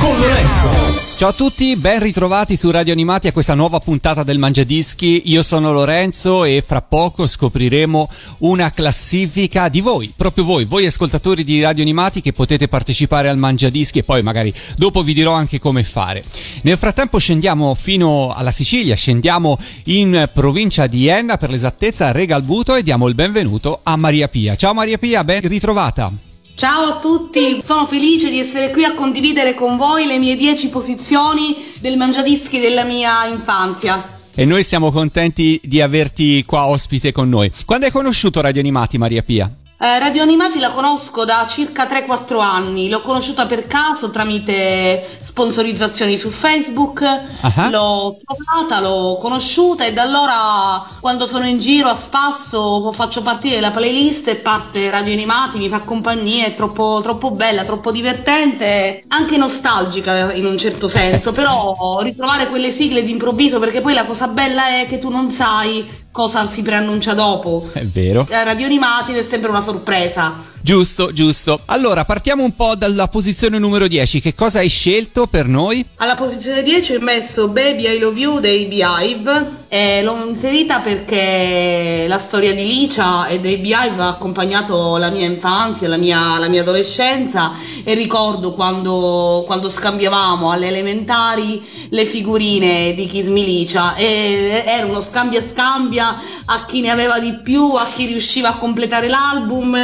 Con Lorenzo. Ciao a tutti, ben ritrovati su Radio Animati a questa nuova puntata del Mangiadischi. Io sono Lorenzo e fra poco scopriremo una classifica di voi, proprio voi, voi ascoltatori di Radio Animati che potete partecipare al Mangiadischi e poi magari dopo vi dirò anche come fare. Nel frattempo scendiamo fino alla Sicilia, scendiamo in provincia di Enna per l'esattezza a Regalbuto e diamo il benvenuto a Maria Pia. Ciao Maria Pia, ben ritrovata. Ciao a tutti, sono felice di essere qui a condividere con voi le mie 10 posizioni del mangiadischi della mia infanzia. E noi siamo contenti di averti qua ospite con noi. Quando hai conosciuto Radio Animati, Maria Pia? Eh, Radio Animati la conosco da circa 3-4 anni, l'ho conosciuta per caso tramite sponsorizzazioni su Facebook, uh-huh. l'ho trovata, l'ho conosciuta e da allora quando sono in giro a spasso faccio partire la playlist e parte Radio Animati, mi fa compagnia, è troppo, troppo bella, troppo divertente, anche nostalgica in un certo senso, però ritrovare quelle sigle d'improvviso perché poi la cosa bella è che tu non sai cosa si preannuncia dopo. È vero. Radio Animati è sempre una sorpresa. Giusto, giusto. Allora, partiamo un po' dalla posizione numero 10. Che cosa hai scelto per noi? Alla posizione 10 ho messo Baby I Love You dei Beehive. E l'ho inserita perché la storia di Licia e dei Beehive ha accompagnato la mia infanzia, la mia, la mia adolescenza e ricordo quando, quando, scambiavamo alle elementari le figurine di Kiss Me Licia e era uno scambia scambia a chi ne aveva di più, a chi riusciva a completare l'album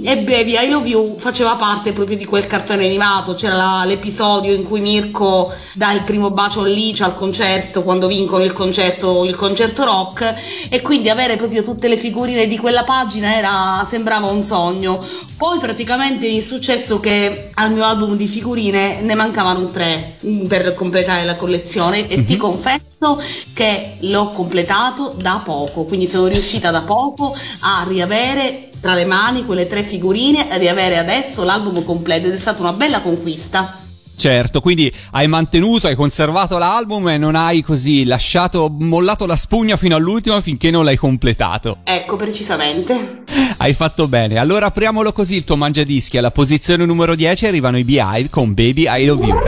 e Baby I Love You faceva parte proprio di quel cartone animato, c'era la, l'episodio in cui Mirko dà il primo bacio a Licia al concerto quando vincono il concerto, il concerto rock e quindi avere proprio tutte le figurine di quella pagina era, sembrava un sogno. Poi praticamente mi è successo che al mio album di figurine ne mancavano tre per completare la collezione e mm-hmm. ti confesso che l'ho completato da poco, quindi sono riuscita da poco a riavere tra le mani quelle tre figurine e riavere adesso l'album completo ed è stata una bella conquista. Certo, quindi hai mantenuto, hai conservato l'album e non hai così lasciato, mollato la spugna fino all'ultimo finché non l'hai completato. Ecco, precisamente. Hai fatto bene. Allora apriamolo così il tuo mangiadischi. Alla posizione numero 10 arrivano i Beehive con Baby I Love You.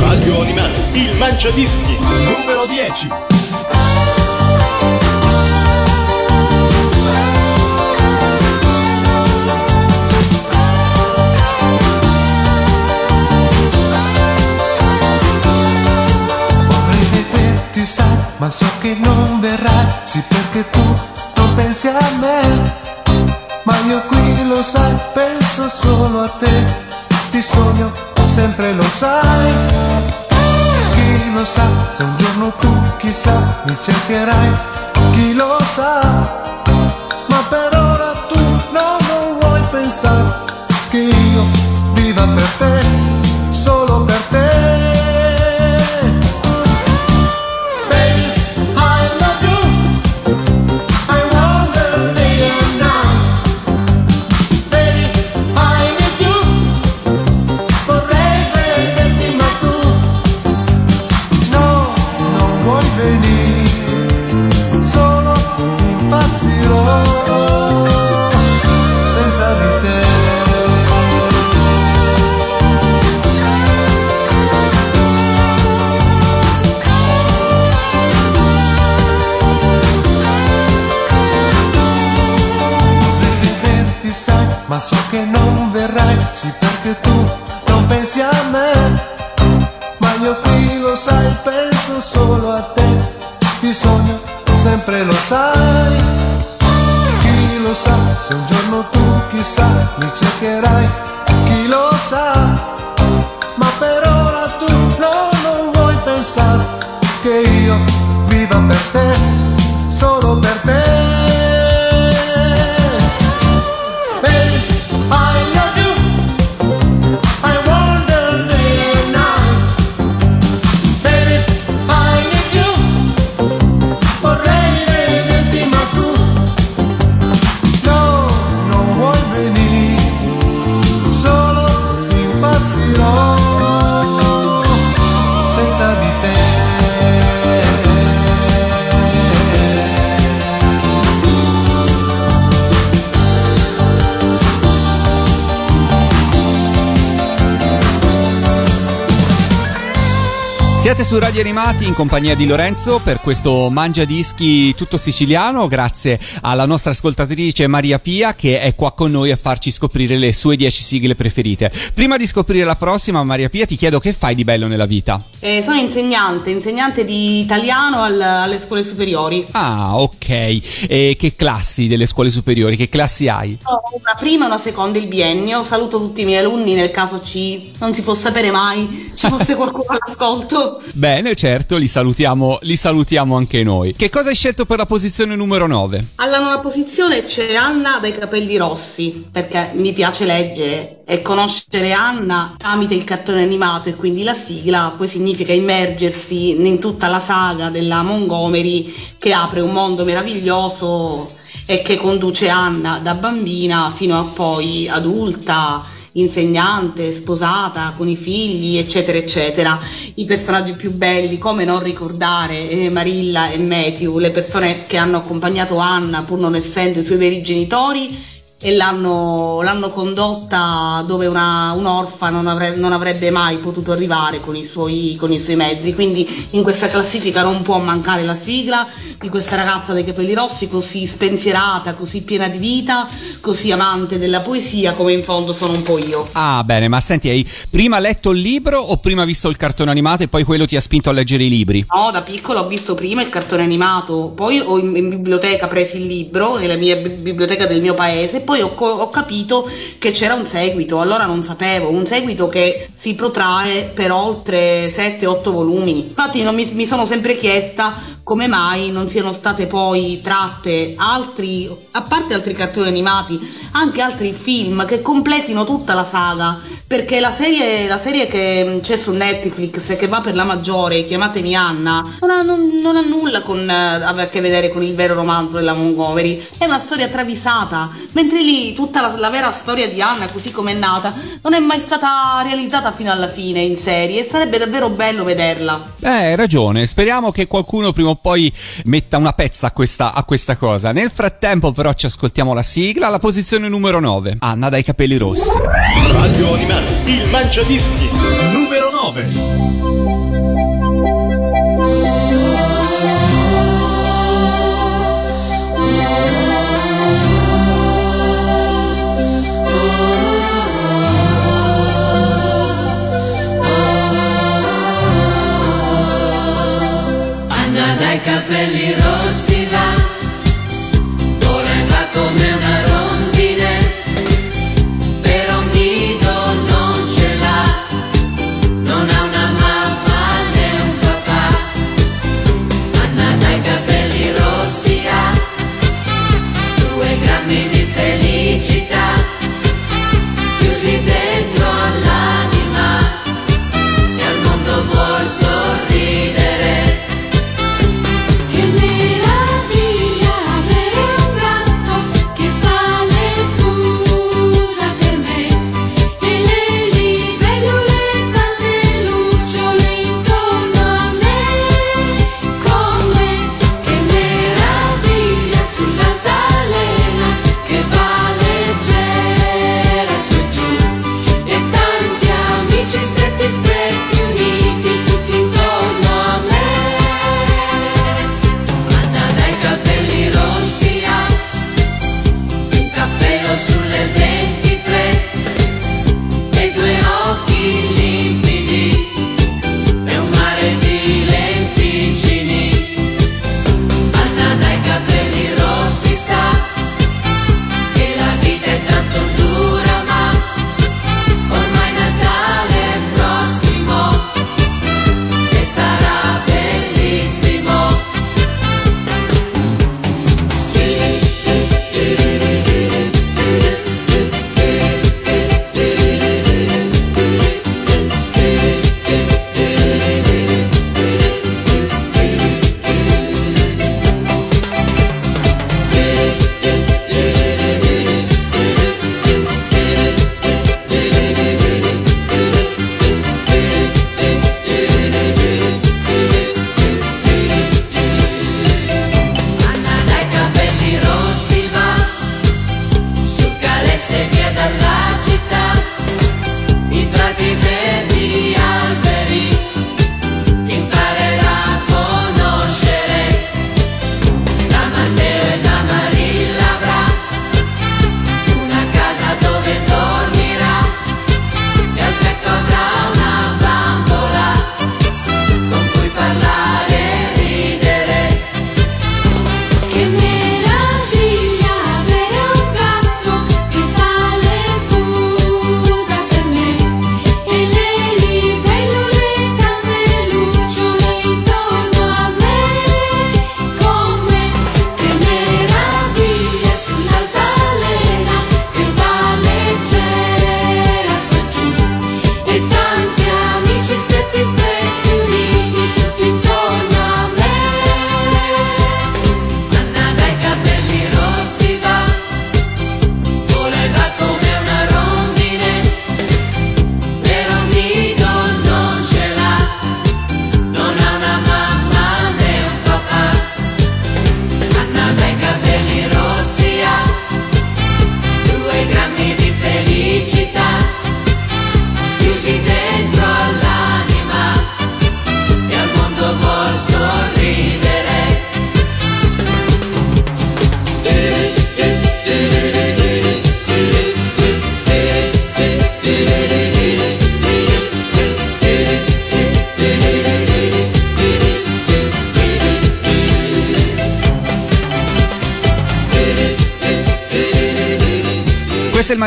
Radio Animati, il mangiadischi numero 10. Ma so che non verrai, sì perché tu non pensi a me, ma io qui lo sai, penso solo a te, ti sogno, sempre lo sai, chi lo sa, se un giorno tu chissà mi cercherai, chi lo sa, ma per ora tu no, non vuoi pensare che io viva per te, solo per te. Su Radio Animati in compagnia di Lorenzo per questo Mangia Dischi tutto siciliano, grazie alla nostra ascoltatrice Maria Pia che è qua con noi a farci scoprire le sue 10 sigle preferite. Prima di scoprire la prossima, Maria Pia, ti chiedo che fai di bello nella vita? Eh, sono insegnante, insegnante di italiano al, alle scuole superiori. Ah, ok. E che classi delle scuole superiori? Che classi hai? Ho una prima e una seconda il biennio. Saluto tutti i miei alunni nel caso ci non si può sapere mai ci fosse qualcuno all'ascolto. Bene, certo, li salutiamo, li salutiamo anche noi. Che cosa hai scelto per la posizione numero 9? Alla nona posizione c'è Anna dai capelli rossi, perché mi piace leggere e conoscere Anna tramite il cartone animato e quindi la sigla, poi significa immergersi in tutta la saga della Montgomery che apre un mondo meraviglioso e che conduce Anna da bambina fino a poi adulta insegnante, sposata, con i figli, eccetera, eccetera. I personaggi più belli, come non ricordare eh, Marilla e Matthew, le persone che hanno accompagnato Anna pur non essendo i suoi veri genitori e l'hanno, l'hanno condotta dove una, un'orfa non, avre, non, avrebbe mai potuto arrivare con i, suoi, con i, suoi, mezzi. Quindi in questa classifica non può mancare la sigla di questa ragazza dai capelli rossi così spensierata, così piena di vita, così amante della poesia come in fondo sono un po' io. Ah bene, ma senti, hai prima letto il libro o prima visto il cartone animato e poi quello ti ha spinto a leggere i libri? No, da piccolo ho visto prima il cartone animato, poi ho in, in biblioteca preso il libro, nella mia biblioteca del mio paese poi ho, ho, capito che c'era un seguito, allora non sapevo, un seguito che si protrae per oltre 7-8 volumi. Infatti mi, mi sono sempre chiesta come mai non siano state poi tratte altri, a parte altri cartoni animati, anche altri film che completino tutta la saga, perché la serie, la serie che c'è su Netflix che va per la maggiore, chiamatemi Anna, non ha, non, non ha nulla con, uh, a che vedere con il vero romanzo della Montgomery, è una storia travisata, mentre lì tutta la, la vera storia di Anna, così come è nata, non è mai stata realizzata fino alla fine in serie e sarebbe davvero bello vederla. Eh, hai ragione, speriamo che qualcuno prima o poi metta una pezza a questa, a questa cosa. Nel frattempo però ci ascoltiamo la sigla, la posizione numero 9, Anna dai capelli rossi. Radio Animati, il mangiadischi, numero 9. Capelli rossi va, vola come una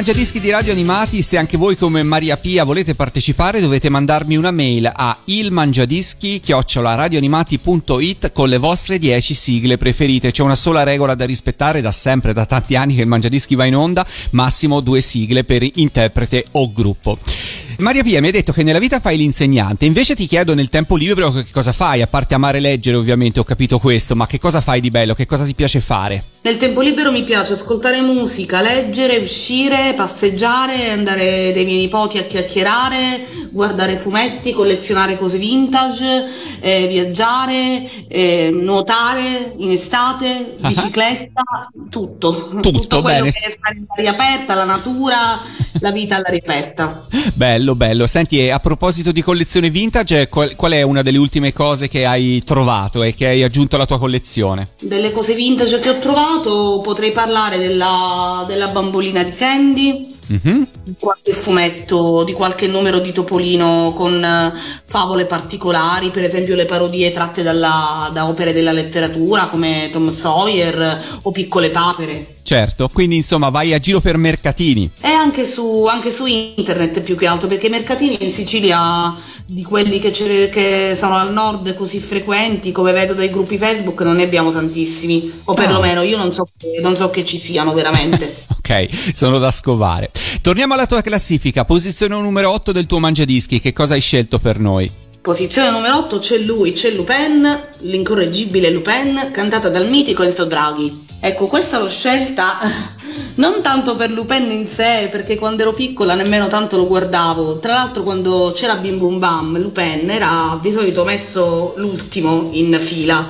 Mangiadischi di Radio Animati, se anche voi come Maria Pia volete partecipare dovete mandarmi una mail a ilmangiadischi-radioanimati.it con le vostre 10 sigle preferite. C'è una sola regola da rispettare da sempre, da tanti anni che il Mangiadischi va in onda, massimo due sigle per interprete o gruppo. Maria Pia mi hai detto che nella vita fai l'insegnante, invece ti chiedo nel tempo libero che cosa fai, a parte amare leggere ovviamente, ho capito questo, ma che cosa fai di bello, che cosa ti piace fare? Nel tempo libero mi piace ascoltare musica, leggere, uscire, passeggiare, andare dai miei nipoti a chiacchierare, guardare fumetti, collezionare cose vintage, eh, viaggiare, eh, nuotare in estate, Ah. bicicletta, tutto. Tutto, quello bene. che è stare all'aria aperta, la natura, la vita all'aria aperta. Bello, bello. Senti, e a proposito di collezione vintage, qual, qual è una delle ultime cose che hai trovato e che hai aggiunto alla tua collezione? Delle cose vintage che ho trovato potrei parlare della, della bambolina di Candy, Mhm. di qualche fumetto, di qualche numero di Topolino con eh, favole particolari, per esempio le parodie tratte dalla- da opere della letteratura come Tom Sawyer o Piccole Papere. Certo, quindi insomma vai a giro per mercatini. E anche su, anche su internet più che altro, perché i mercatini in Sicilia, di quelli che, che sono al nord così frequenti, come vedo dai gruppi Facebook, non ne abbiamo tantissimi, o perlomeno io non so, che- non so che ci siano veramente. Ok, sono da scovare. Torniamo alla tua classifica, posizione numero 8 del tuo mangiadischi, che cosa hai scelto per noi? Posizione numero 8 c'è lui, c'è Lupin, l'incorreggibile Lupin, cantata dal mitico Enzo Draghi. Ecco, questa l'ho scelta non tanto per Lupin in sé, perché quando ero piccola nemmeno tanto lo guardavo. Tra l'altro quando c'era Bim Bum Bam, Lupin era di solito messo l'ultimo in fila.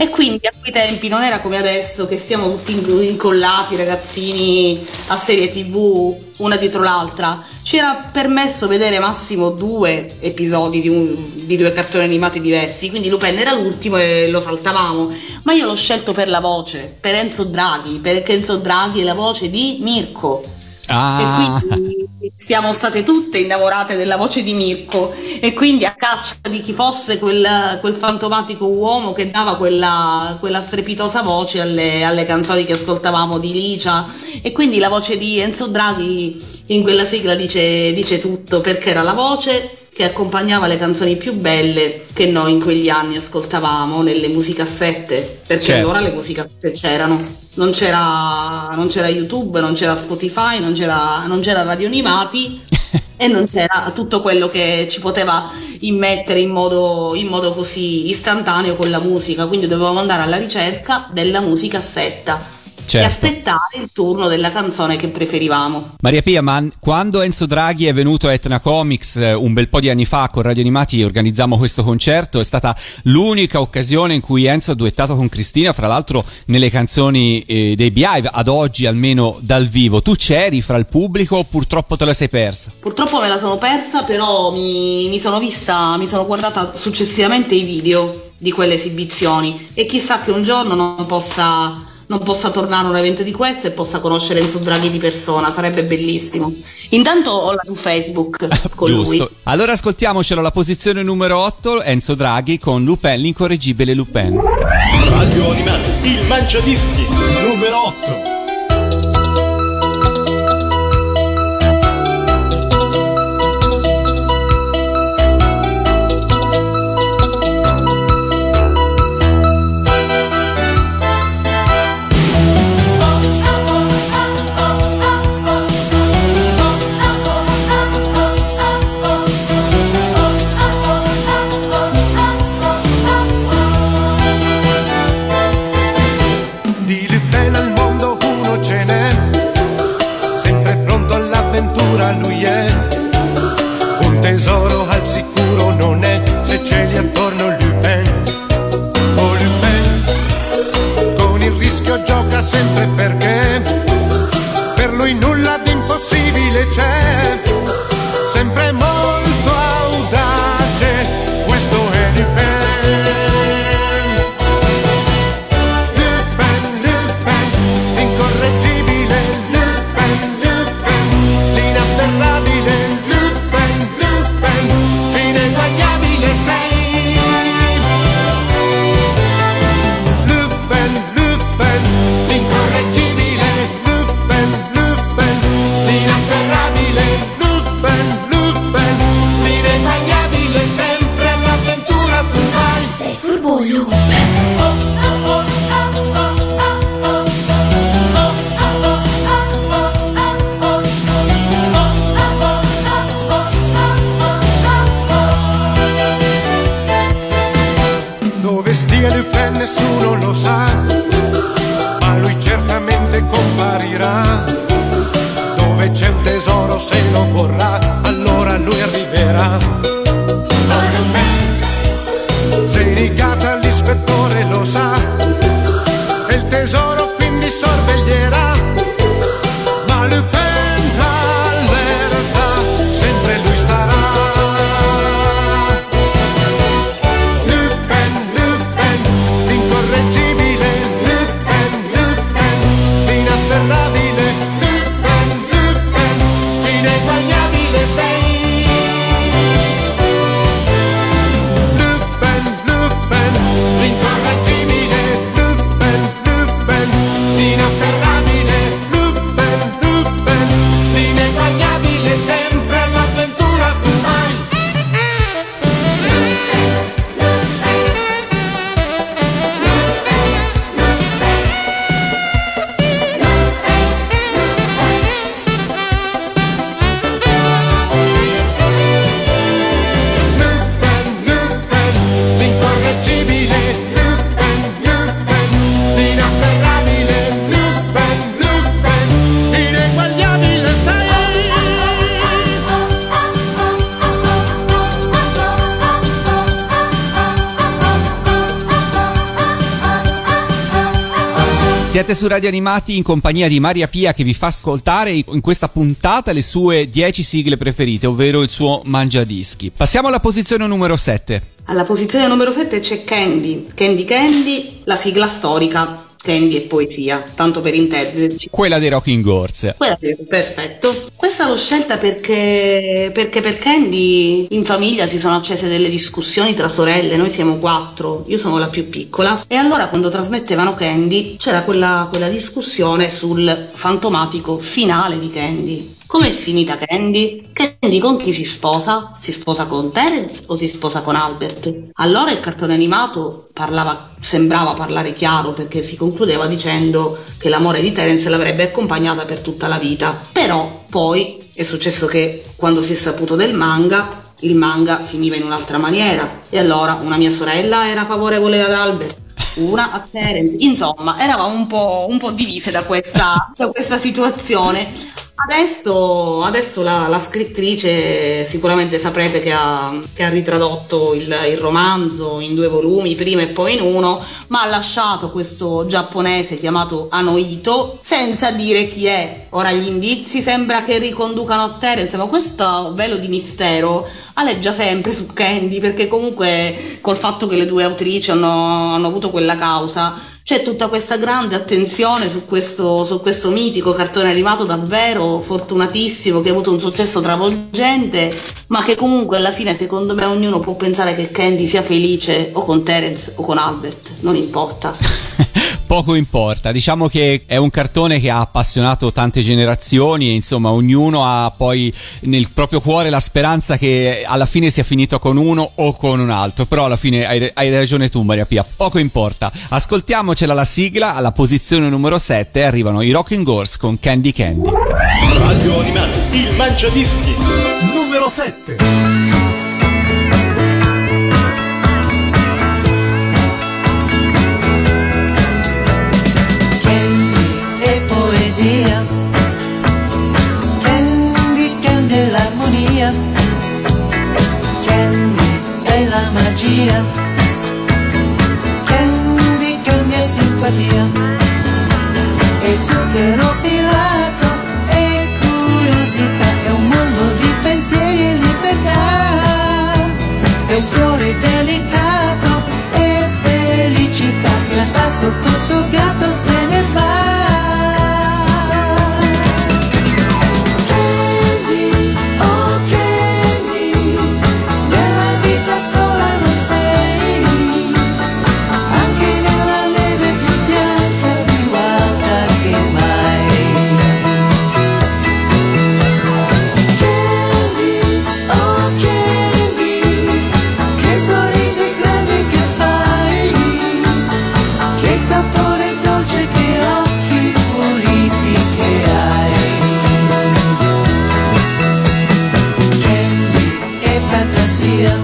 E quindi a quei tempi non era come adesso che stiamo tutti in- incollati, ragazzini, a serie tv, una dietro l'altra. C'era permesso vedere massimo due episodi di, un- di due cartoni animati diversi, quindi Lupin era l'ultimo e lo saltavamo. Ma io l'ho scelto per la voce, per Enzo Draghi, perché Enzo Draghi è la voce di Mirko. Ah, E quindi siamo state tutte innamorate della voce di Mirko e quindi a caccia di chi fosse quel, quel fantomatico uomo che dava quella, quella strepitosa voce alle, alle canzoni che ascoltavamo di Licia. E quindi la voce di Enzo Draghi in quella sigla dice, dice tutto perché era la voce che accompagnava le canzoni più belle che noi in quegli anni ascoltavamo nelle musicassette, perché Certo. allora le musicassette c'erano, non c'era, non c'era YouTube, non c'era Spotify, non c'era, non c'era Radio Animati e non c'era tutto quello che ci poteva immettere in modo, in modo così istantaneo con la musica, quindi dovevamo andare alla ricerca della musicassetta e certo. aspettare il turno della canzone che preferivamo. Maria Pia, ma quando Enzo Draghi è venuto a Etna Comics eh, un bel po' di anni fa con Radio Animati organizzammo questo concerto, è stata l'unica occasione in cui Enzo ha duettato con Cristina, fra l'altro nelle canzoni eh, dei Beehive, ad oggi almeno dal vivo. Tu c'eri fra il pubblico o purtroppo te la sei persa? Purtroppo me la sono persa, però mi, mi sono vista, mi sono guardata successivamente i video di quelle esibizioni e chissà che un giorno non possa, non possa tornare a un evento di questo e possa conoscere Enzo Draghi di persona, sarebbe bellissimo. Intanto ho la su Facebook con lui. Giusto. Allora ascoltiamocelo la posizione numero 8, Enzo Draghi con Lupin, l'incorreggibile Lupin. Radio Animati, il Mangiadischi, numero 8. Siete su Radio Animati in compagnia di Maria Pia che vi fa ascoltare in questa puntata le sue 10 sigle preferite, ovvero il suo mangiadischi. Passiamo alla posizione numero 7. Alla posizione numero 7 c'è Candy, Candy Candy, la sigla storica, Candy e poesia, tanto per intenderci. Quella dei Rocking Horse. Quella sì, perfetto. Questa l'ho scelta perché, perché per Candy in famiglia si sono accese delle discussioni tra sorelle, noi siamo quattro, io sono la più piccola e allora quando trasmettevano Candy c'era quella, quella discussione sul fantomatico finale di Candy. Com'è finita Candy? Candy con chi si sposa? Si sposa con Terence o si sposa con Albert? Allora il cartone animato parlava, sembrava parlare chiaro perché si concludeva dicendo che l'amore di Terence l'avrebbe accompagnata per tutta la vita. Però poi è successo che quando si è saputo del manga, il manga finiva in un'altra maniera e allora una mia sorella era favorevole ad Albert una a Terence. Insomma, eravamo un po', un po divise da questa, da questa situazione. Adesso, adesso la, la scrittrice sicuramente saprete che ha, che ha ritradotto il, il romanzo in due volumi, prima e poi in uno, ma ha lasciato questo giapponese chiamato Anoito senza dire chi è. Ora gli indizi sembra che riconducano a Terence, ma questo velo di mistero aleggia sempre su Candy perché comunque col fatto che le due autrici hanno, hanno avuto quella causa c'è tutta questa grande attenzione su questo, su questo mitico cartone animato davvero fortunatissimo che ha avuto un successo travolgente ma che comunque alla fine secondo me ognuno può pensare che Candy sia felice o con Terence o con Albert non importa Poco importa, diciamo che è un cartone che ha appassionato tante generazioni e insomma ognuno ha poi nel proprio cuore la speranza che alla fine sia finito con uno o con un altro, però alla fine hai, hai ragione tu Maria Pia, poco importa. Ascoltiamocela la sigla, alla posizione numero 7 arrivano i Rocking Horse con Candy Candy. Radio Animati, il mangiadischi. Numero 7. Poesia, Candy, Candy l'armonia, Candy è la magia, Candy, Candy è simpatia, e zucchero filato e curiosità, è un mondo di pensieri e libertà, è un fiore delicato e felicità, che a spasso col suo gatto the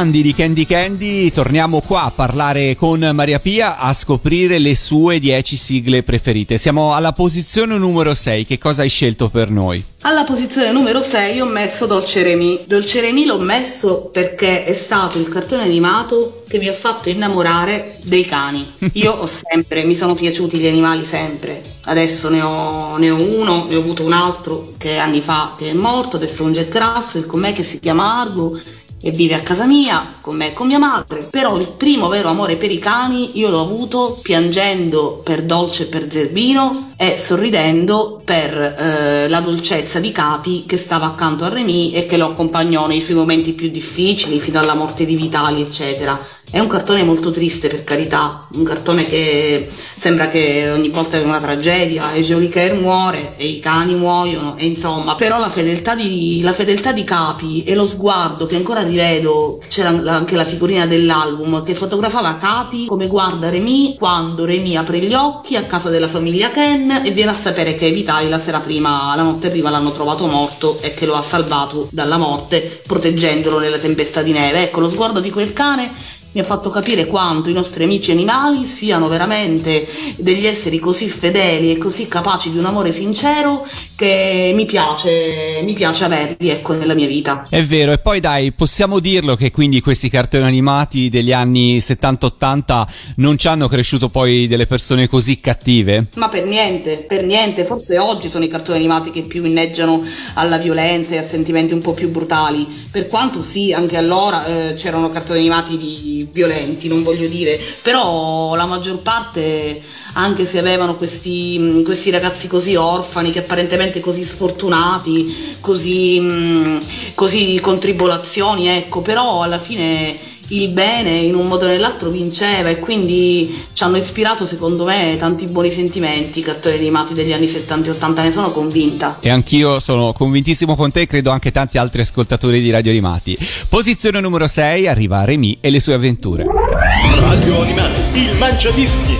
grandi di Candy Candy torniamo qua a parlare con Maria Pia a scoprire le sue 10 sigle preferite. Siamo alla posizione numero 6, che cosa hai scelto per noi? Alla posizione numero 6 ho messo Dolce Remi. Dolce Remi l'ho messo perché è stato il cartone animato che mi ha fatto innamorare dei cani. Io ho sempre, mi sono piaciuti gli animali sempre. Adesso ne ho, ne ho uno, ne ho avuto un altro che anni fa che è morto, adesso un Jack Russell con me che si chiama Argo e vive a casa mia con me e con mia madre. Però il primo vero amore per i cani io l'ho avuto piangendo per Dolce e per Zerbino e sorridendo per eh, la dolcezza di Capi che stava accanto a Remy e che lo accompagnò nei suoi momenti più difficili fino alla morte di Vitali, eccetera. È un cartone molto triste per carità, un cartone che sembra che ogni volta è una tragedia e Jolicoeur muore e i cani muoiono e insomma, però la fedeltà di, la fedeltà di Capi e lo sguardo che ancora rivedo, c'era anche la figurina dell'album che fotografava Capi come guarda Remy quando Remy apre gli occhi a casa della famiglia Ken e viene a sapere che Vitali la sera prima, la notte prima l'hanno trovato morto e che lo ha salvato dalla morte proteggendolo nella tempesta di neve. Ecco, lo sguardo di quel cane mi ha fatto capire quanto i nostri amici animali siano veramente degli esseri così fedeli e così capaci di un amore sincero che mi piace, mi piace averli ecco, nella mia vita. È vero, e poi dai, possiamo dirlo che quindi questi cartoni animati degli anni 70-80 non ci hanno cresciuto poi delle persone così cattive? Ma per niente, per niente, forse oggi sono i cartoni animati che più inneggiano alla violenza e a sentimenti un po' più brutali, per quanto sì, anche allora eh, c'erano cartoni animati di violenti, non voglio dire, però la maggior parte, anche se avevano questi, questi ragazzi così orfani, che apparentemente così sfortunati, così, così con tribolazioni, ecco, però alla fine il bene in un modo o nell'altro vinceva e quindi ci hanno ispirato secondo me tanti buoni sentimenti i cartoni animati degli anni 70 e 80, ne sono convinta. E anch'io sono convintissimo con te e credo anche tanti altri ascoltatori di Radio Animati. Posizione numero 6 arriva Remy e le sue avventure. Radio Animati, il mangiadischi.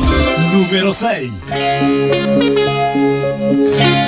Numero 6.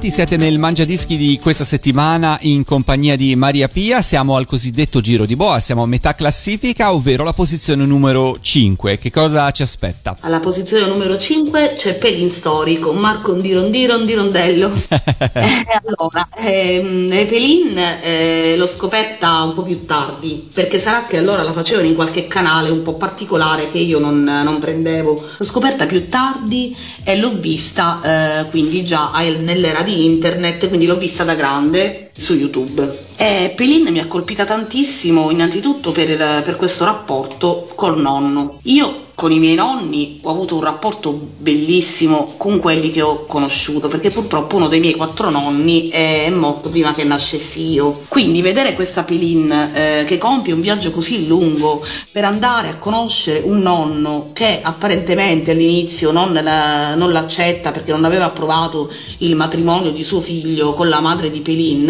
Animati, siete nel Mangiadischi di questa settimana in compagnia di Maria Pia, siamo al cosiddetto giro di boa, siamo a metà classifica, ovvero la posizione numero 5. Che cosa ci aspetta? Alla posizione numero 5 c'è Pelin Story con Marco Ndirondiron di Rondello. eh, allora, ehm, Pelin eh, l'ho scoperta un po' più tardi, perché sarà che allora la facevano in qualche canale un po' particolare che io non, non prendevo. L'ho scoperta più tardi e l'ho vista eh, quindi già nell'era di internet, quindi l'ho vista da grande su YouTube. E Pelin mi ha colpita tantissimo innanzitutto per, per questo rapporto col nonno. Io con i miei nonni ho avuto un rapporto bellissimo con quelli che ho conosciuto, perché purtroppo uno dei miei quattro nonni è morto prima che nascessi io. Quindi vedere questa Pelin eh, che compie un viaggio così lungo per andare a conoscere un nonno che apparentemente all'inizio non, la, non l'accetta perché non aveva approvato il matrimonio di suo figlio con la madre di Pelin,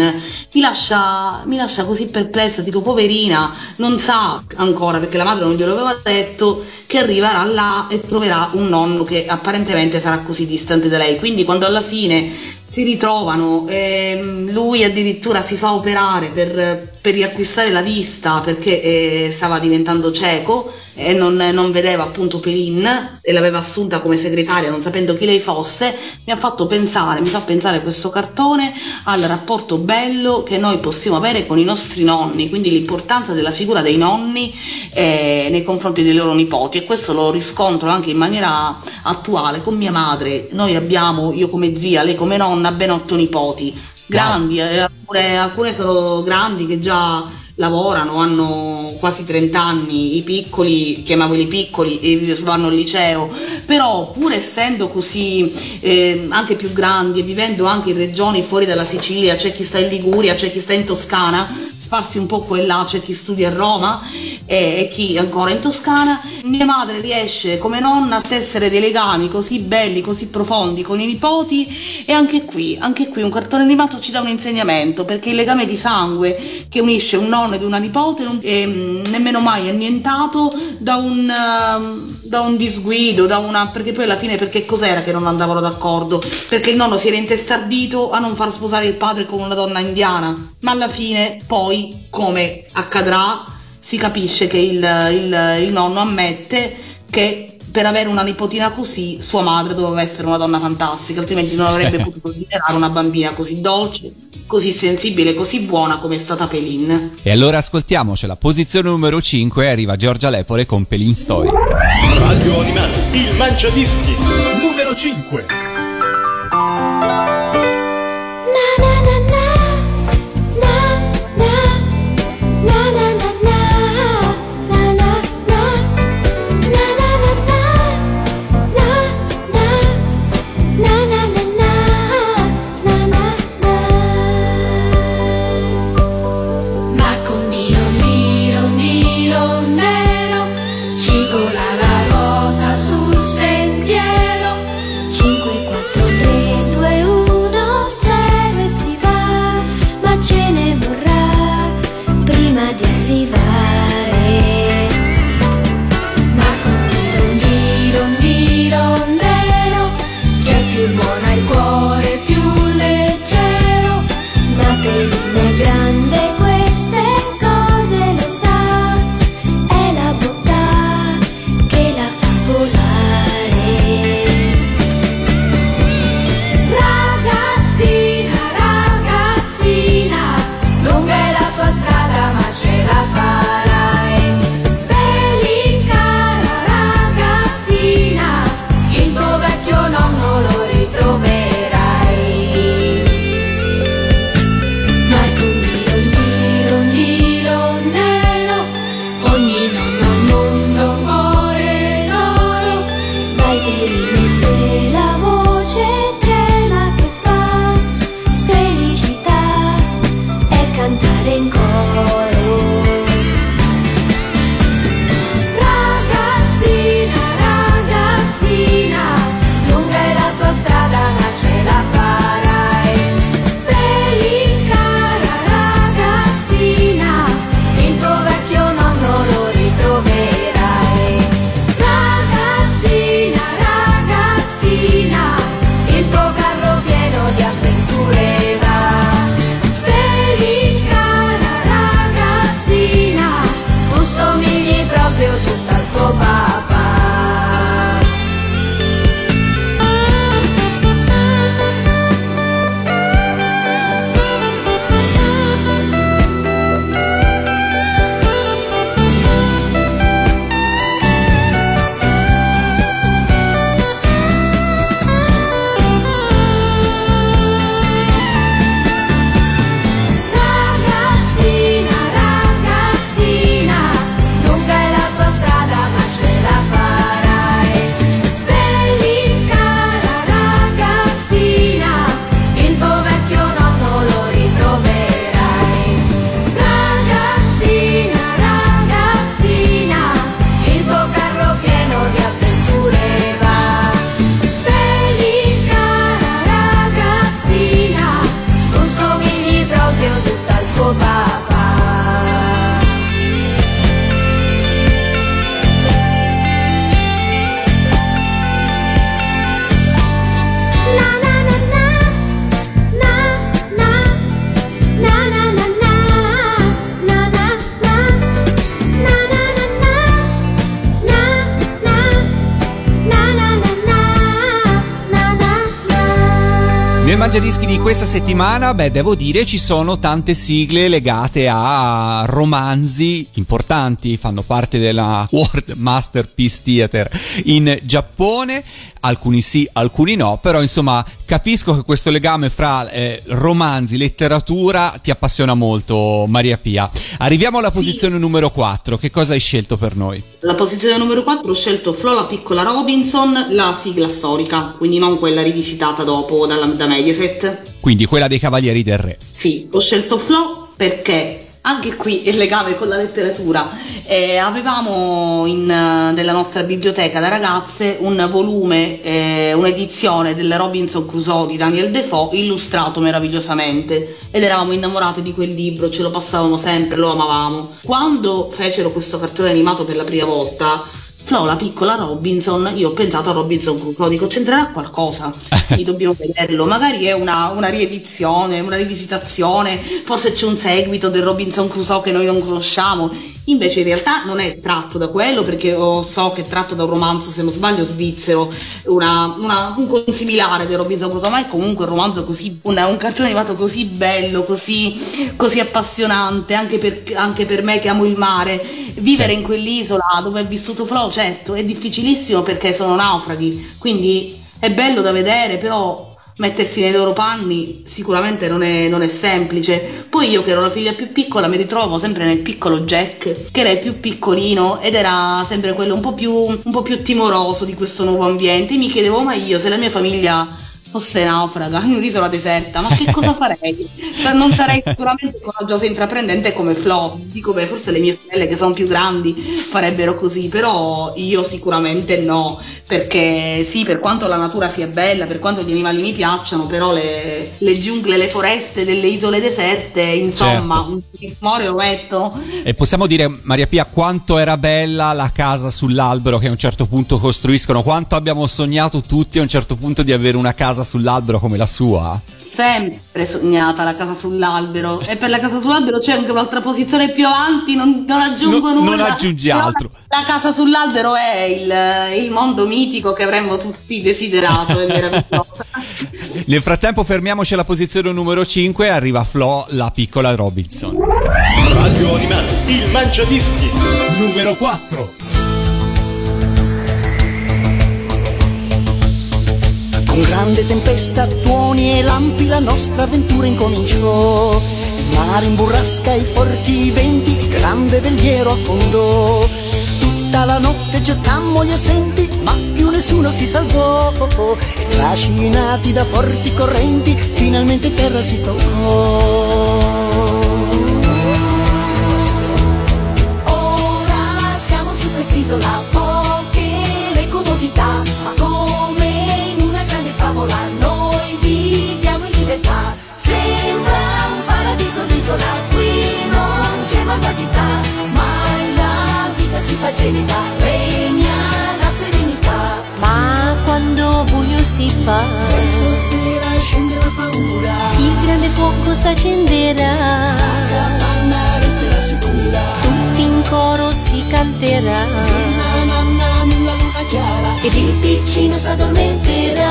mi lascia, mi lascia così perplessa, dico poverina, non sa ancora perché la madre non glielo aveva detto che arriverà là e troverà un nonno che apparentemente sarà così distante da lei. Quindi quando alla fine si ritrovano, ehm, lui addirittura si fa operare per, per riacquistare la vista perché eh, stava diventando cieco e non, non, vedeva appunto Pelin e l'aveva assunta come segretaria non sapendo chi lei fosse, mi ha fatto pensare, mi fa pensare questo cartone al rapporto bello che noi possiamo avere con i nostri nonni, quindi l'importanza della figura dei nonni eh, nei confronti dei loro nipoti. E questo lo riscontro anche in maniera attuale con mia madre. Noi abbiamo, io come zia, lei come nonna, ben otto nipoti. Grandi, eh, alcune, alcune sono grandi che già lavorano, hanno quasi 30 anni, i piccoli, chiamavoli piccoli, vanno al liceo, però pur essendo così eh, anche più grandi e vivendo anche in regioni fuori dalla Sicilia, c'è chi sta in Liguria, c'è chi sta in Toscana, sparsi un po' qua e là, c'è chi studia a Roma e, e chi ancora in Toscana, mia madre riesce come nonna a tessere dei legami così belli, così profondi con i nipoti e anche qui, anche qui un cartone animato ci dà un insegnamento perché il legame di sangue che unisce un nonno ed una nipote non è nemmeno mai annientato da un, uh, da un disguido, da una, perché poi alla fine perché cos'era che non andavano d'accordo? Perché il nonno si era intestardito a non far sposare il padre con una donna indiana, ma alla fine poi, come accadrà, si capisce che il, il, il nonno ammette che per avere una nipotina così, sua madre doveva essere una donna fantastica, altrimenti non avrebbe potuto generare una bambina così dolce, così sensibile, così buona come è stata Pelin. E allora ascoltiamocela. Posizione numero 5 arriva Giorgia Lepore con Pelin Story. Radio Animati, il mangiadischi, numero 5. Mangiadischi di questa settimana, beh, devo dire ci sono tante sigle legate a romanzi importanti, fanno parte della World Masterpiece Theater in Giappone, alcuni sì, alcuni no, però insomma capisco che questo legame fra eh, romanzi, letteratura ti appassiona molto, Maria Pia. Arriviamo alla posizione numero 4, che cosa hai scelto per noi? La posizione numero 4 ho scelto Flo la piccola Robinson, la sigla storica, quindi non quella rivisitata dopo dalla, da Mediaset. Quindi quella dei Cavalieri del Re. Sì, ho scelto Flo perché anche qui il legame con la letteratura. Eh, avevamo in, eh, nella nostra biblioteca da ragazze un volume, eh, un'edizione del Robinson Crusoe di Daniel Defoe illustrato meravigliosamente ed eravamo innamorate di quel libro, ce lo passavamo sempre, lo amavamo. Quando fecero questo cartone animato per la prima volta, Flo, la piccola Robinson, io ho pensato a Robinson Crusoe, dico c'entrerà qualcosa, quindi dobbiamo vederlo, magari è una, una riedizione, una rivisitazione, forse c'è un seguito del Robinson Crusoe che noi non conosciamo, invece in realtà non è tratto da quello perché so che è tratto da un romanzo, se non sbaglio, svizzero, una, una, un consimilare del Robinson Crusoe, ma è comunque un romanzo così, un cartone animato così bello, così, così appassionante, anche per, anche per me che amo il mare, vivere in quell'isola dove è vissuto Flo, certo, è difficilissimo perché sono naufraghi, quindi è bello da vedere, però mettersi nei loro panni sicuramente non è, non è semplice. Poi io che ero la figlia più piccola mi ritrovo sempre nel piccolo Jack, che era il più piccolino ed era sempre quello un po' più, un po' più timoroso di questo nuovo ambiente. E mi chiedevo, ma io se la mia famiglia fosse naufraga in un'isola deserta, ma che cosa farei? Non sarei sicuramente coraggiosa e intraprendente come Flo. Dico, beh, forse le mie sorelle che sono più grandi farebbero così, però io sicuramente no, perché sì, per quanto la natura sia bella, per quanto gli animali mi piacciono, però le, le giungle, le foreste delle isole deserte, insomma, Certo. un timore lo metto. E possiamo dire, Maria Pia, quanto era bella la casa sull'albero che a un certo punto costruiscono, quanto abbiamo sognato tutti a un certo punto di avere una casa sull'albero come la sua? Sempre sognata la casa sull'albero e per la casa sull'albero c'è anche un'altra posizione più avanti, non, non aggiungo No- non nulla. aggiungi Però altro. La, la casa sull'albero è il, il mondo mitico che avremmo tutti desiderato, è meraviglioso. Nel frattempo fermiamoci alla posizione numero 5 e arriva Flo, la piccola Robinson. Radio Animati, il Mangiadischi. Numero 4. Con grande tempesta, tuoni e lampi la nostra avventura incominciò. Il mare in burrasca, i forti venti, il grande veliero affondò. Tutta la notte gettammo gli assenti, ma più nessuno si salvò. E trascinati da forti correnti, finalmente terra si toccò. Ora siamo su quest'isola, canterà. Na na na nella luna chiara ed il piccino s'addormenterà.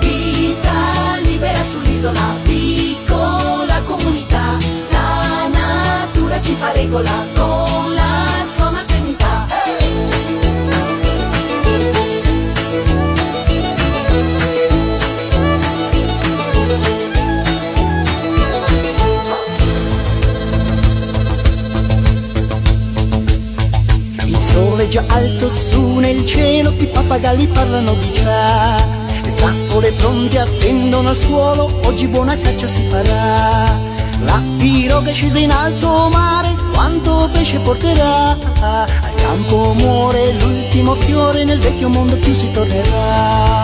Vita libera sull'isola, piccola comunità, la natura ci fa regola nel cielo, i pappagalli parlano di già. Le trappole pronte attendono al suolo, oggi buona caccia si farà. La piroga scesa in alto mare, quanto pesce porterà? Al campo muore l'ultimo fiore, nel vecchio mondo più si tornerà.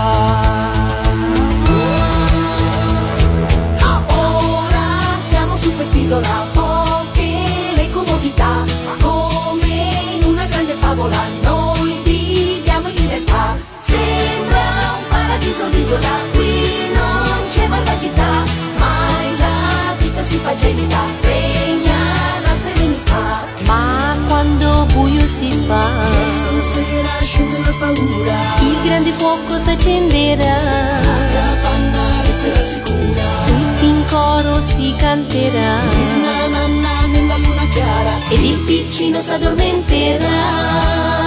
Chiara ed il piccino s'addormenterà.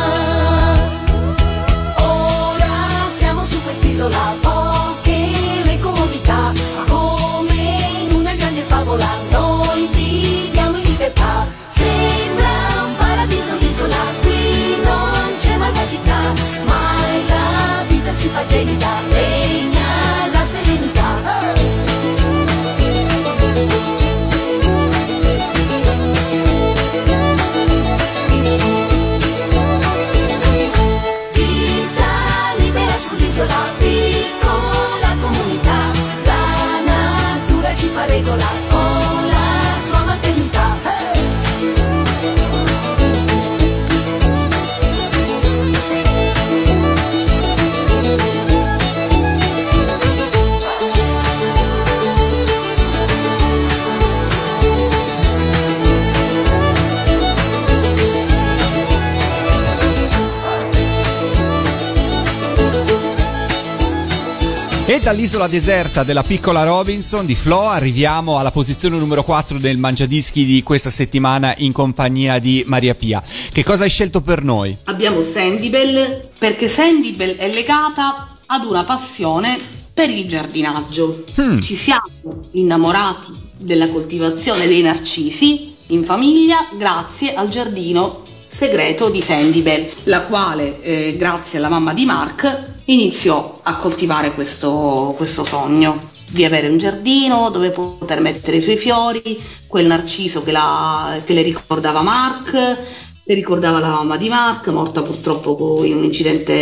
Dall'isola deserta della piccola Robinson di Flo arriviamo alla posizione numero 4 del Mangiadischi di questa settimana in compagnia di Maria Pia. Che cosa hai scelto per noi? Abbiamo Sandibel perché Sandibel è legata ad una passione per il giardinaggio. Hmm. Ci siamo innamorati della coltivazione dei narcisi in famiglia grazie al giardino segreto di Sandibel, la quale, eh, grazie alla mamma di Mark, iniziò a coltivare questo, questo sogno di avere un giardino dove poter mettere i suoi fiori, quel narciso che, la- che le ricordava Mark, le ricordava la mamma di Mark, morta purtroppo in un incidente,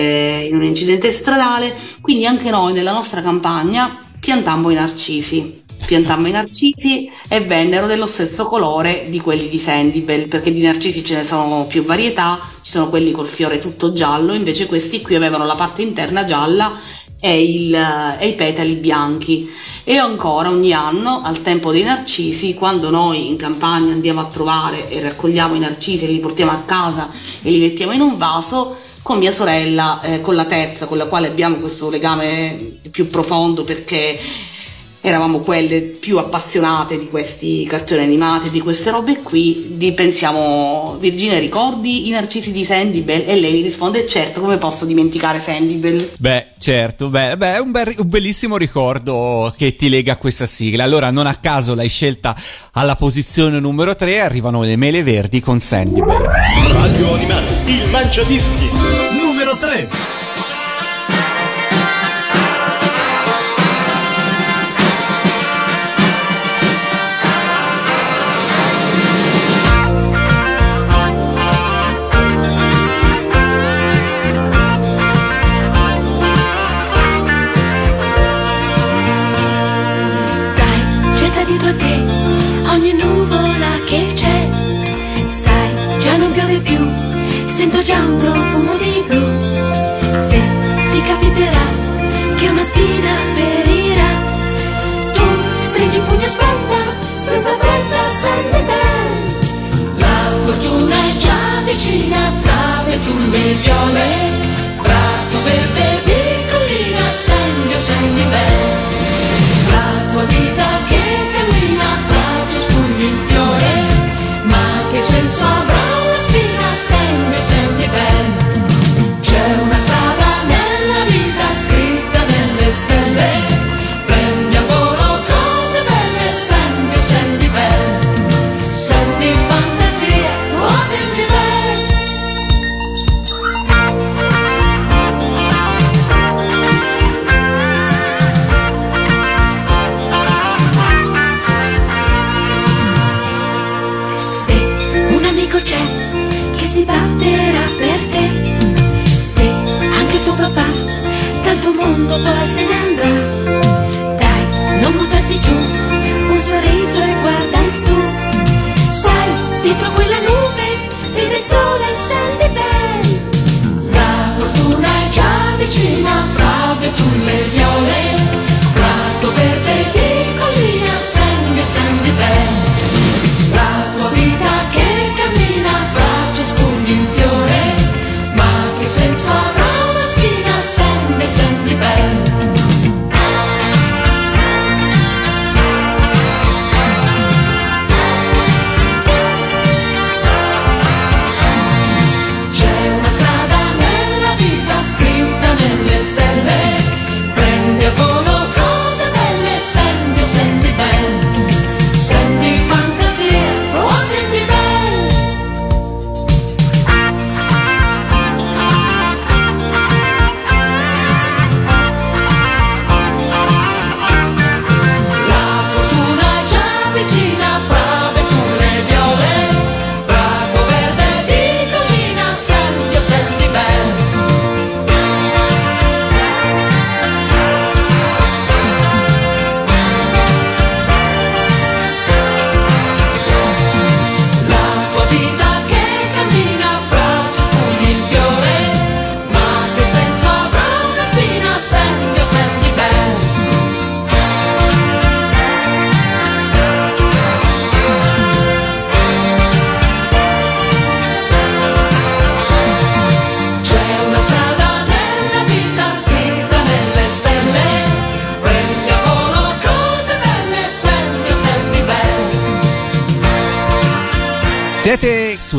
in un incidente stradale, quindi anche noi nella nostra campagna piantammo i narcisi. Piantammo i narcisi e vennero dello stesso colore di quelli di Sandibel, perché di narcisi ce ne sono più varietà, ci sono quelli col fiore tutto giallo, invece questi qui avevano la parte interna gialla e, il- e i petali bianchi. E ancora ogni anno, al tempo dei narcisi, quando noi in campagna andiamo a trovare e raccogliamo i narcisi e li portiamo a casa e li mettiamo in un vaso, con mia sorella, eh, con la terza, con la quale abbiamo questo legame più profondo perché eravamo quelle più appassionate di questi cartoni animati, di queste robe qui, di, pensiamo, Virginia ricordi i narcisi di Sandibel? E lei mi risponde, certo, come posso dimenticare Sandibel? Beh, certo, beh, beh, è un, bel- un bellissimo ricordo che ti lega a questa sigla. Allora, non a caso l'hai scelta alla posizione numero 3, arrivano le mele verdi con Sandibel. Radio Animati, il Mangiadischi. Numero 3. Sento già un profumo di blu. Se ti capiterà che una spina ferirà, tu stringi il pugno aspetta, senza fretta, sempre ben. La fortuna è già vicina fra betulle e viole,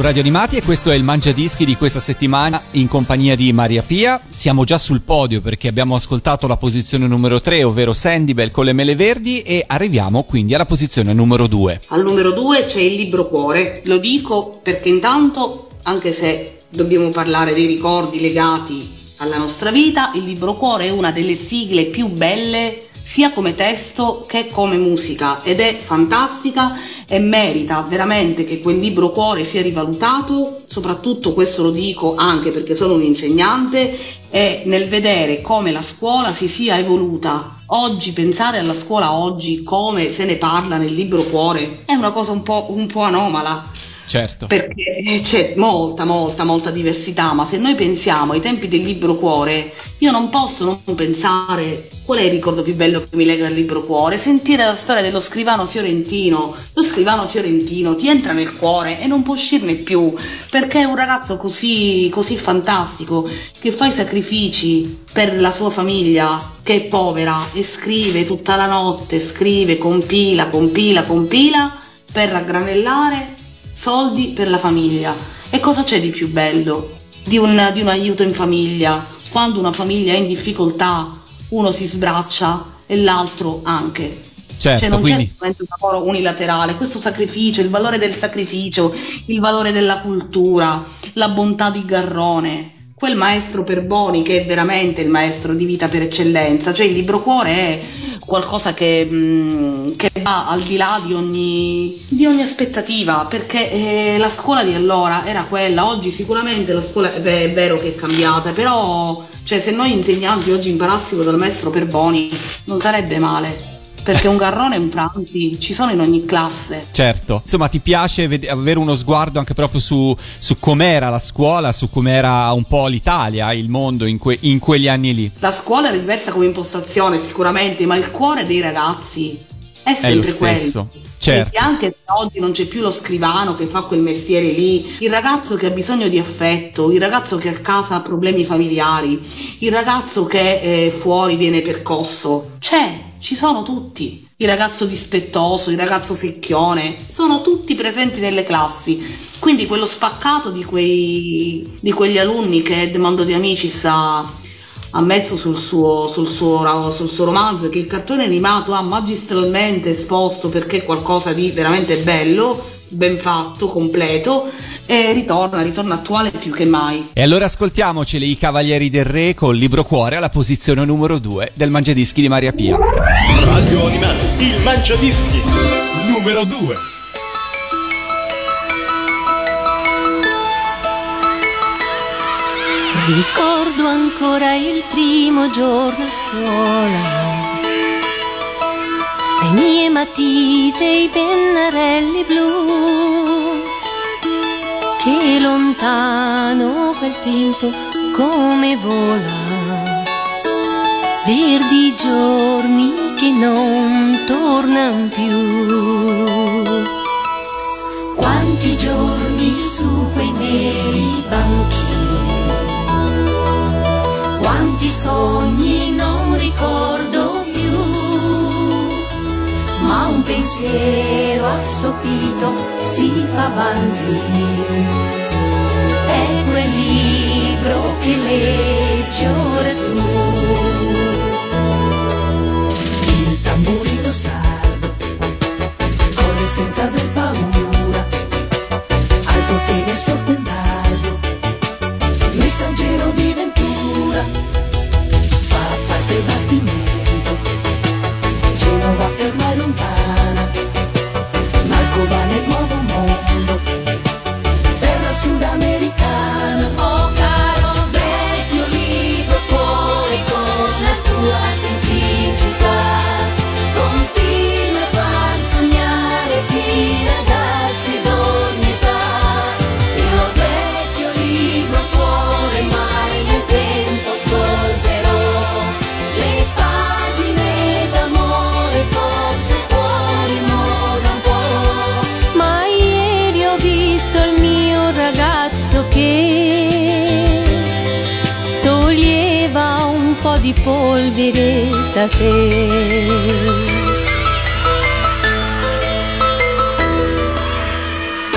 Radio Animati e questo è il Mangiadischi di questa settimana in compagnia di Maria Pia. Siamo già sul podio perché abbiamo ascoltato la posizione numero 3, ovvero Sandibel con le mele verdi e arriviamo quindi alla posizione numero 2. Al numero 2 c'è il libro cuore. Lo dico perché intanto, anche se dobbiamo parlare dei ricordi legati alla nostra vita, il libro cuore è una delle sigle più belle sia come testo che come musica ed è fantastica e merita veramente che quel libro cuore sia rivalutato, soprattutto questo lo dico anche perché sono un insegnante e nel vedere come la scuola si sia evoluta. Oggi pensare alla scuola oggi come se ne parla nel libro cuore è una cosa un po', un po anomala Certo. perché c'è molta, molta, molta diversità, ma se noi pensiamo ai tempi del libro cuore, io non posso non pensare qual è il ricordo più bello che mi lega al libro cuore, sentire la storia dello scrivano fiorentino, lo scrivano fiorentino ti entra nel cuore e non può uscirne più, perché è un ragazzo così, così fantastico, che fa i sacrifici per la sua famiglia, che è povera, e scrive tutta la notte, scrive, compila, compila, compila, per raggranellare soldi per la famiglia. E cosa c'è di più bello di un, di un aiuto in famiglia? Quando una famiglia è in difficoltà, uno si sbraccia e l'altro anche. Certo, cioè non quindi- c'è solamente un lavoro unilaterale, questo sacrificio, il valore del sacrificio, il valore della cultura, la bontà di Garrone, quel maestro Perboni che è veramente il maestro di vita per eccellenza, cioè il libro cuore è qualcosa che, mm, che va al di là di ogni, di ogni aspettativa, perché eh, la scuola di allora era quella, oggi sicuramente la scuola ve- è vero che è cambiata, però cioè, se noi insegnanti oggi imparassimo dal maestro Perboni non sarebbe male. Perché un Garrone un Franti ci sono in ogni classe. Certo, insomma ti piace ved- avere uno sguardo anche proprio su, su com'era la scuola, su com'era un po' l'Italia, il mondo in, que- in quegli anni lì. La scuola è diversa come impostazione sicuramente, ma il cuore dei ragazzi è È lo sempre stesso, quello. Certo. Anche oggi non c'è più lo scrivano che fa quel mestiere lì, il ragazzo che ha bisogno di affetto, il ragazzo che a casa ha problemi familiari, il ragazzo che eh, fuori viene percosso, c'è, ci sono tutti. Il ragazzo dispettoso, il ragazzo secchione, sono tutti presenti nelle classi. Quindi quello spaccato di, quei, di quegli alunni che Edmondo De Amicis ha, ha messo sul suo, sul, suo, sul suo romanzo e che il cartone animato ha magistralmente esposto perché è qualcosa di veramente bello, ben fatto, completo e ritorna, ritorna attuale più che mai. E allora ascoltiamoceli i Cavalieri del Re con Libro Cuore alla posizione numero 2 del Mangiadischi di Maria Pia. Radio Animati, il Mangiadischi. Numero 2. Ricordo ancora il primo giorno a scuola. Le mie matite, i pennarelli blu. Che lontano quel tempo come vola. Verdi giorni che non tornano più. Quanti giorni su quei neri banchi, ricordo più, ma un pensiero assopito si fa avanti. È quel libro che leggi ora tu. Il tamburino sardo corre senza aver paura, po' di polvere da te.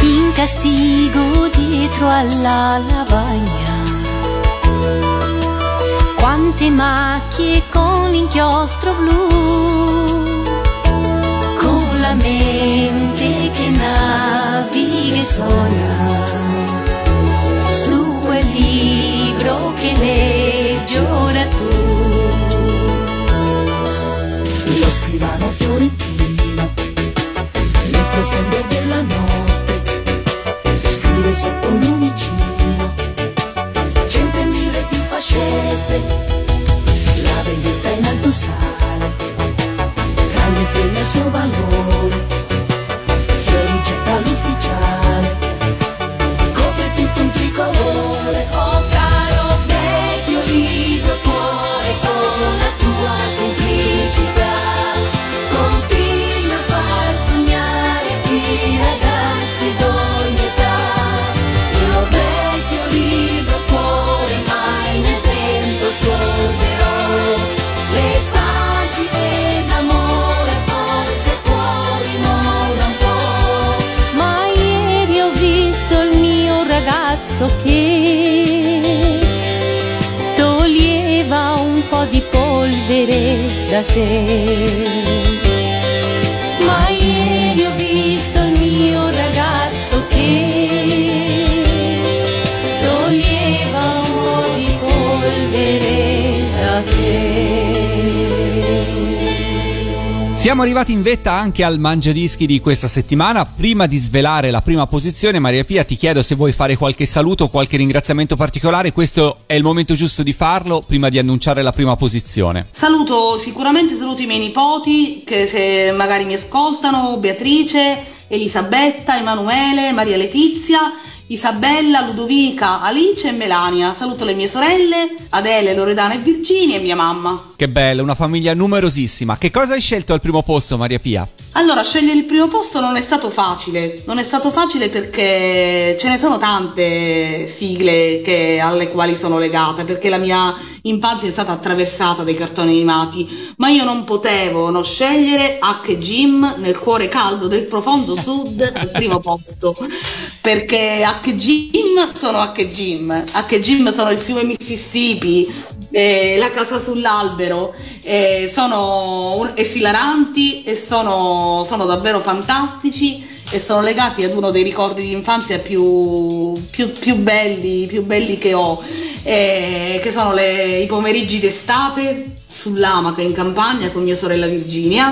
In castigo dietro alla lavagna. Quante macchie con l'inchiostro blu, con la mente che naviga e sogna su quel libro che leggi ora polvere Siamo arrivati in vetta anche al mangiadischi di questa settimana. Prima di svelare la prima posizione, Maria Pia, ti chiedo se vuoi fare qualche saluto qualche ringraziamento particolare. Questo è il momento giusto di farlo prima di annunciare la prima posizione. Saluto, sicuramente saluto i miei nipoti che se magari mi ascoltano, Beatrice, Elisabetta, Emanuele, Maria Letizia, Isabella, Ludovica, Alice e Melania. Saluto le mie sorelle, Adele, Loredana e Virginia e mia mamma. Che bello, una famiglia numerosissima. Che cosa hai scelto al primo posto, Maria Pia? Allora, scegliere il primo posto non è stato facile, non è stato facile perché ce ne sono tante sigle che- alle quali sono legata, perché la mia infanzia è stata attraversata dai cartoni animati, ma io non potevo non scegliere H. Jim nel cuore caldo del profondo sud al primo posto, perché H. Jim sono H. Jim, H. Jim sono il fiume Mississippi, eh, la casa sull'albero, eh, sono esilaranti e sono, sono davvero fantastici e sono legati ad uno dei ricordi di infanzia più, più- più belli, più belli che ho, eh, che sono le- i pomeriggi d'estate sull'amaca in campagna con mia sorella Virginia,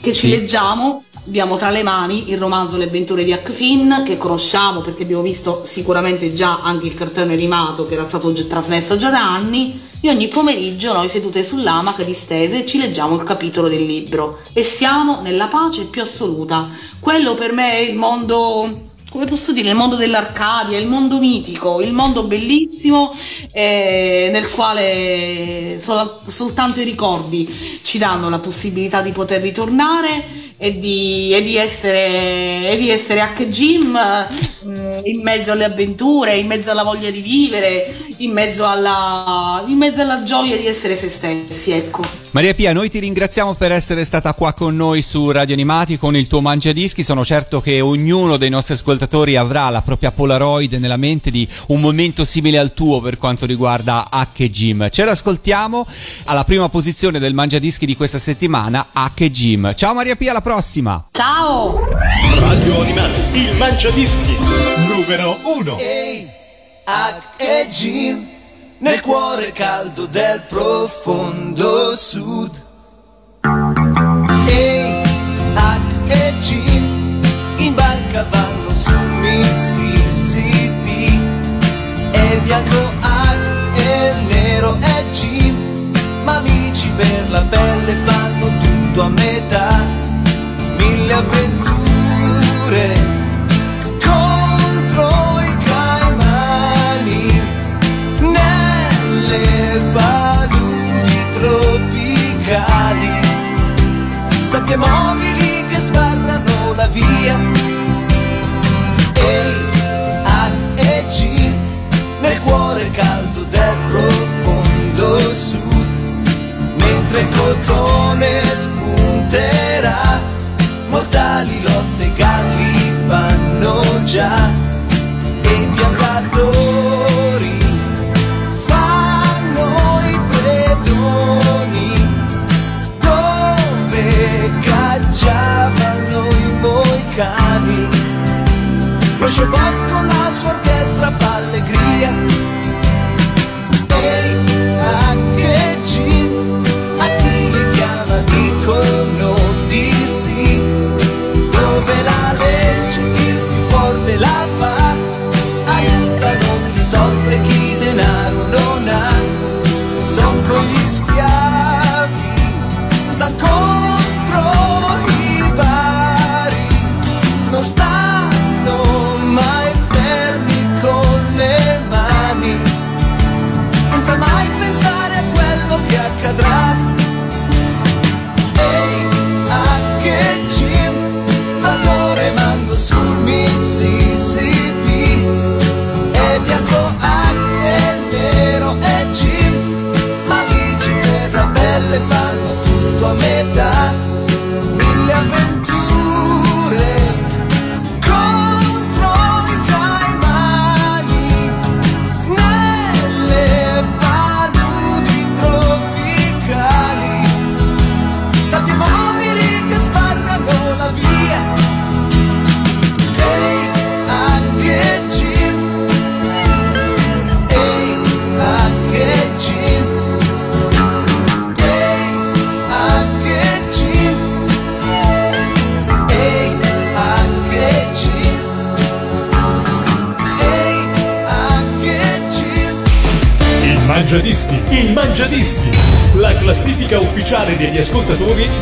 che ci Sì. leggiamo. Abbiamo tra le mani il romanzo Le avventure di Huck Finn, che conosciamo perché abbiamo visto sicuramente già anche il cartone animato che era stato già- trasmesso già da anni. E ogni pomeriggio noi sedute sull'amaca distese ci leggiamo il capitolo del libro e siamo nella pace più assoluta. Quello per me è il mondo, come posso dire, il mondo dell'Arcadia, il mondo mitico, il mondo bellissimo eh, nel quale sol- soltanto i ricordi ci danno la possibilità di poter ritornare e di, e di essere, e di essere H. Jim mm, in mezzo alle avventure, in mezzo alla voglia di vivere, in mezzo alla, in mezzo alla gioia di essere se stessi, ecco. Maria Pia, noi ti ringraziamo per essere stata qua con noi su Radio Animati con il tuo mangiadischi. Sono certo che ognuno dei nostri ascoltatori avrà la propria Polaroid nella mente di un momento simile al tuo per quanto riguarda H. Jim. Ce l'ascoltiamo alla prima posizione del mangiadischi di questa settimana, H. Jim. Ciao Maria Pia, alla prossima! Ciao! Radio Animati, il mangiadischi numero 1. Ehi, H e Jim, nel cuore caldo del profondo sud. Ehi, H e Jim, in barca vanno su Mississippi. E bianco H e nero è Jim, ma amici per la pelle fanno tutto a metà. Avventure contro i caimani nelle paludi tropicali. Sabbie mobili che sbarrano la via. Ehi, H e G nel cuore caldo del profondo sud mentre il cotone galli fanno già. E i piantatori fanno i predoni. Dove cacciavano i moicani? Lo sciobot con la sua orchestra fa